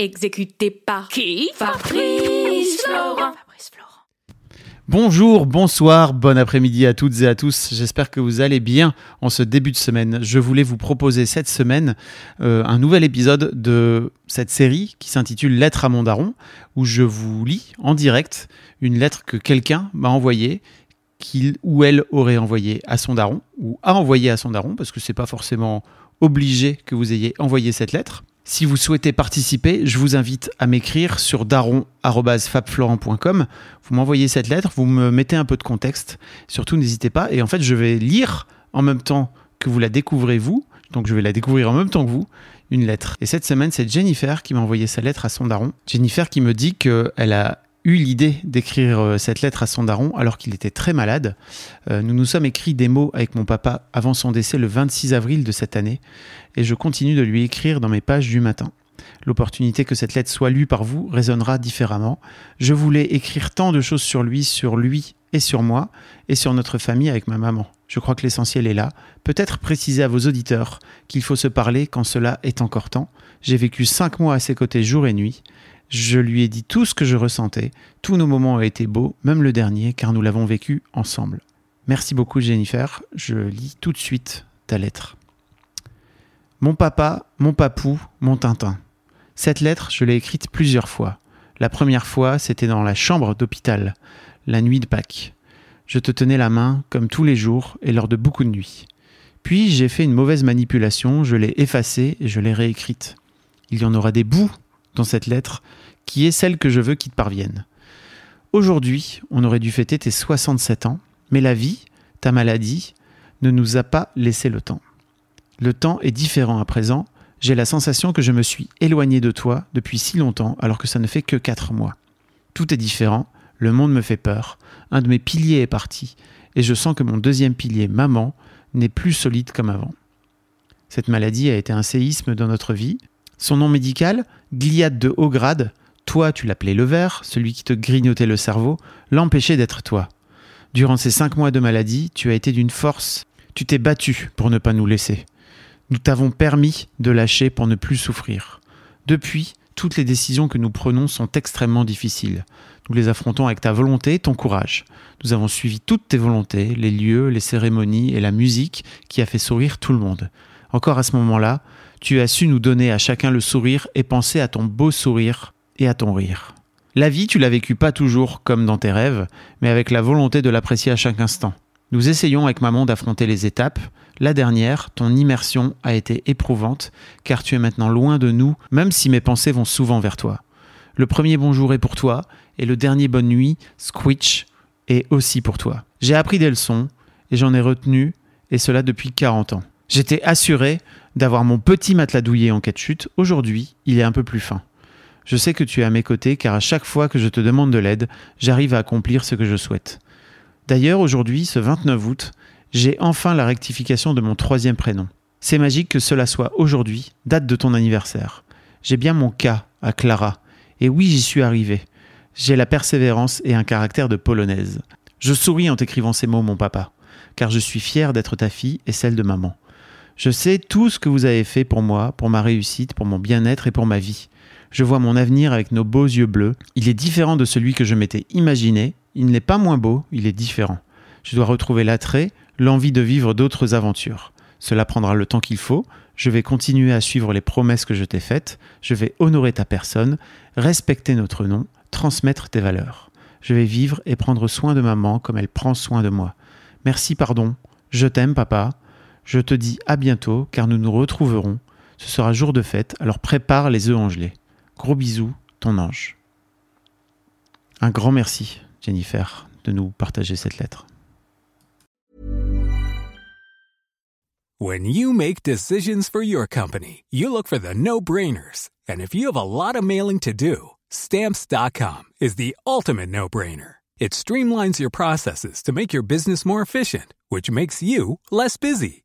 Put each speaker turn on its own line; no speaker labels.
Exécuté par qui Fabrice Florent.
Bonjour, bonsoir, bon après-midi à toutes et à tous. J'espère que vous allez bien en ce début de semaine. Je voulais vous proposer cette semaine euh, un nouvel épisode de cette série qui s'intitule Lettre à mon daron, où je vous lis en direct une lettre que quelqu'un m'a envoyée qu'il ou elle aurait envoyé à son daron ou a envoyé à son daron parce que c'est pas forcément obligé que vous ayez envoyé cette lettre. Si vous souhaitez participer, je vous invite à m'écrire sur daron@fabflorent.com. Vous m'envoyez cette lettre, vous me mettez un peu de contexte. Surtout n'hésitez pas et en fait, je vais lire en même temps que vous la découvrez vous. Donc je vais la découvrir en même temps que vous une lettre. Et cette semaine, c'est Jennifer qui m'a envoyé sa lettre à son daron. Jennifer qui me dit qu'elle a l'idée d'écrire euh, cette lettre à son daron alors qu'il était très malade. Euh, nous nous sommes écrits des mots avec mon papa avant son décès le 26 avril de cette année et je continue de lui écrire dans mes pages du matin. L'opportunité que cette lettre soit lue par vous résonnera différemment. Je voulais écrire tant de choses sur lui, sur lui et sur moi, et sur notre famille avec ma maman. Je crois que l'essentiel est là. Peut-être préciser à vos auditeurs qu'il faut se parler quand cela est encore temps. J'ai vécu cinq mois à ses côtés jour et nuit. Je lui ai dit tout ce que je ressentais. Tous nos moments ont été beaux, même le dernier, car nous l'avons vécu ensemble. Merci beaucoup Jennifer. Je lis tout de suite ta lettre. Mon papa, mon papou, mon Tintin. Cette lettre, je l'ai écrite plusieurs fois. La première fois, c'était dans la chambre d'hôpital, la nuit de Pâques. Je te tenais la main, comme tous les jours, et lors de beaucoup de nuits. Puis j'ai fait une mauvaise manipulation, je l'ai effacée et je l'ai réécrite. Il y en aura des bouts dans cette lettre, qui est celle que je veux qui te parvienne. Aujourd'hui, on aurait dû fêter tes 67 ans, mais la vie, ta maladie, ne nous a pas laissé le temps. Le temps est différent à présent, j'ai la sensation que je me suis éloigné de toi depuis si longtemps alors que ça ne fait que 4 mois. Tout est différent, le monde me fait peur, un de mes piliers est parti, et je sens que mon deuxième pilier, maman, n'est plus solide comme avant. Cette maladie a été un séisme dans notre vie. Son nom médical, gliade de haut grade, toi tu l'appelais le ver, celui qui te grignotait le cerveau, l'empêchait d'être toi. Durant ces cinq mois de maladie, tu as été d'une force, tu t'es battu pour ne pas nous laisser. Nous t'avons permis de lâcher pour ne plus souffrir. Depuis, toutes les décisions que nous prenons sont extrêmement difficiles. Nous les affrontons avec ta volonté et ton courage. Nous avons suivi toutes tes volontés, les lieux, les cérémonies et la musique qui a fait sourire tout le monde. Encore à ce moment-là, tu as su nous donner à chacun le sourire et penser à ton beau sourire et à ton rire. La vie, tu l'as vécue pas toujours comme dans tes rêves, mais avec la volonté de l'apprécier à chaque instant. Nous essayons avec maman d'affronter les étapes. La dernière, ton immersion a été éprouvante, car tu es maintenant loin de nous, même si mes pensées vont souvent vers toi. Le premier bonjour est pour toi, et le dernier bonne nuit, Squitch, est aussi pour toi. J'ai appris des leçons, et j'en ai retenu, et cela depuis 40 ans. J'étais assuré d'avoir mon petit matelas douillet en cas de chute. Aujourd'hui, il est un peu plus fin. Je sais que tu es à mes côtés, car à chaque fois que je te demande de l'aide, j'arrive à accomplir ce que je souhaite. D'ailleurs, aujourd'hui, ce 29 août, j'ai enfin la rectification de mon troisième prénom. C'est magique que cela soit aujourd'hui, date de ton anniversaire. J'ai bien mon cas à Clara. Et oui, j'y suis arrivé. J'ai la persévérance et un caractère de polonaise. Je souris en t'écrivant ces mots, mon papa, car je suis fier d'être ta fille et celle de maman. Je sais tout ce que vous avez fait pour moi, pour ma réussite, pour mon bien-être et pour ma vie. Je vois mon avenir avec nos beaux yeux bleus. Il est différent de celui que je m'étais imaginé. Il n'est pas moins beau, il est différent. Je dois retrouver l'attrait, l'envie de vivre d'autres aventures. Cela prendra le temps qu'il faut. Je vais continuer à suivre les promesses que je t'ai faites. Je vais honorer ta personne, respecter notre nom, transmettre tes valeurs. Je vais vivre et prendre soin de maman comme elle prend soin de moi. Merci, pardon. Je t'aime, papa. Je te dis à bientôt, car nous nous retrouverons. Ce sera jour de fête, alors prépare les œufs en gelée. Gros bisous, ton ange. Un grand merci, Jennifer, de nous partager cette lettre.
When you make decisions for your company, you look for the no-brainers. And if you have a lot of mailing to do, stamps.com is the ultimate no-brainer. It streamlines your processes to make your business more efficient, which makes you less busy.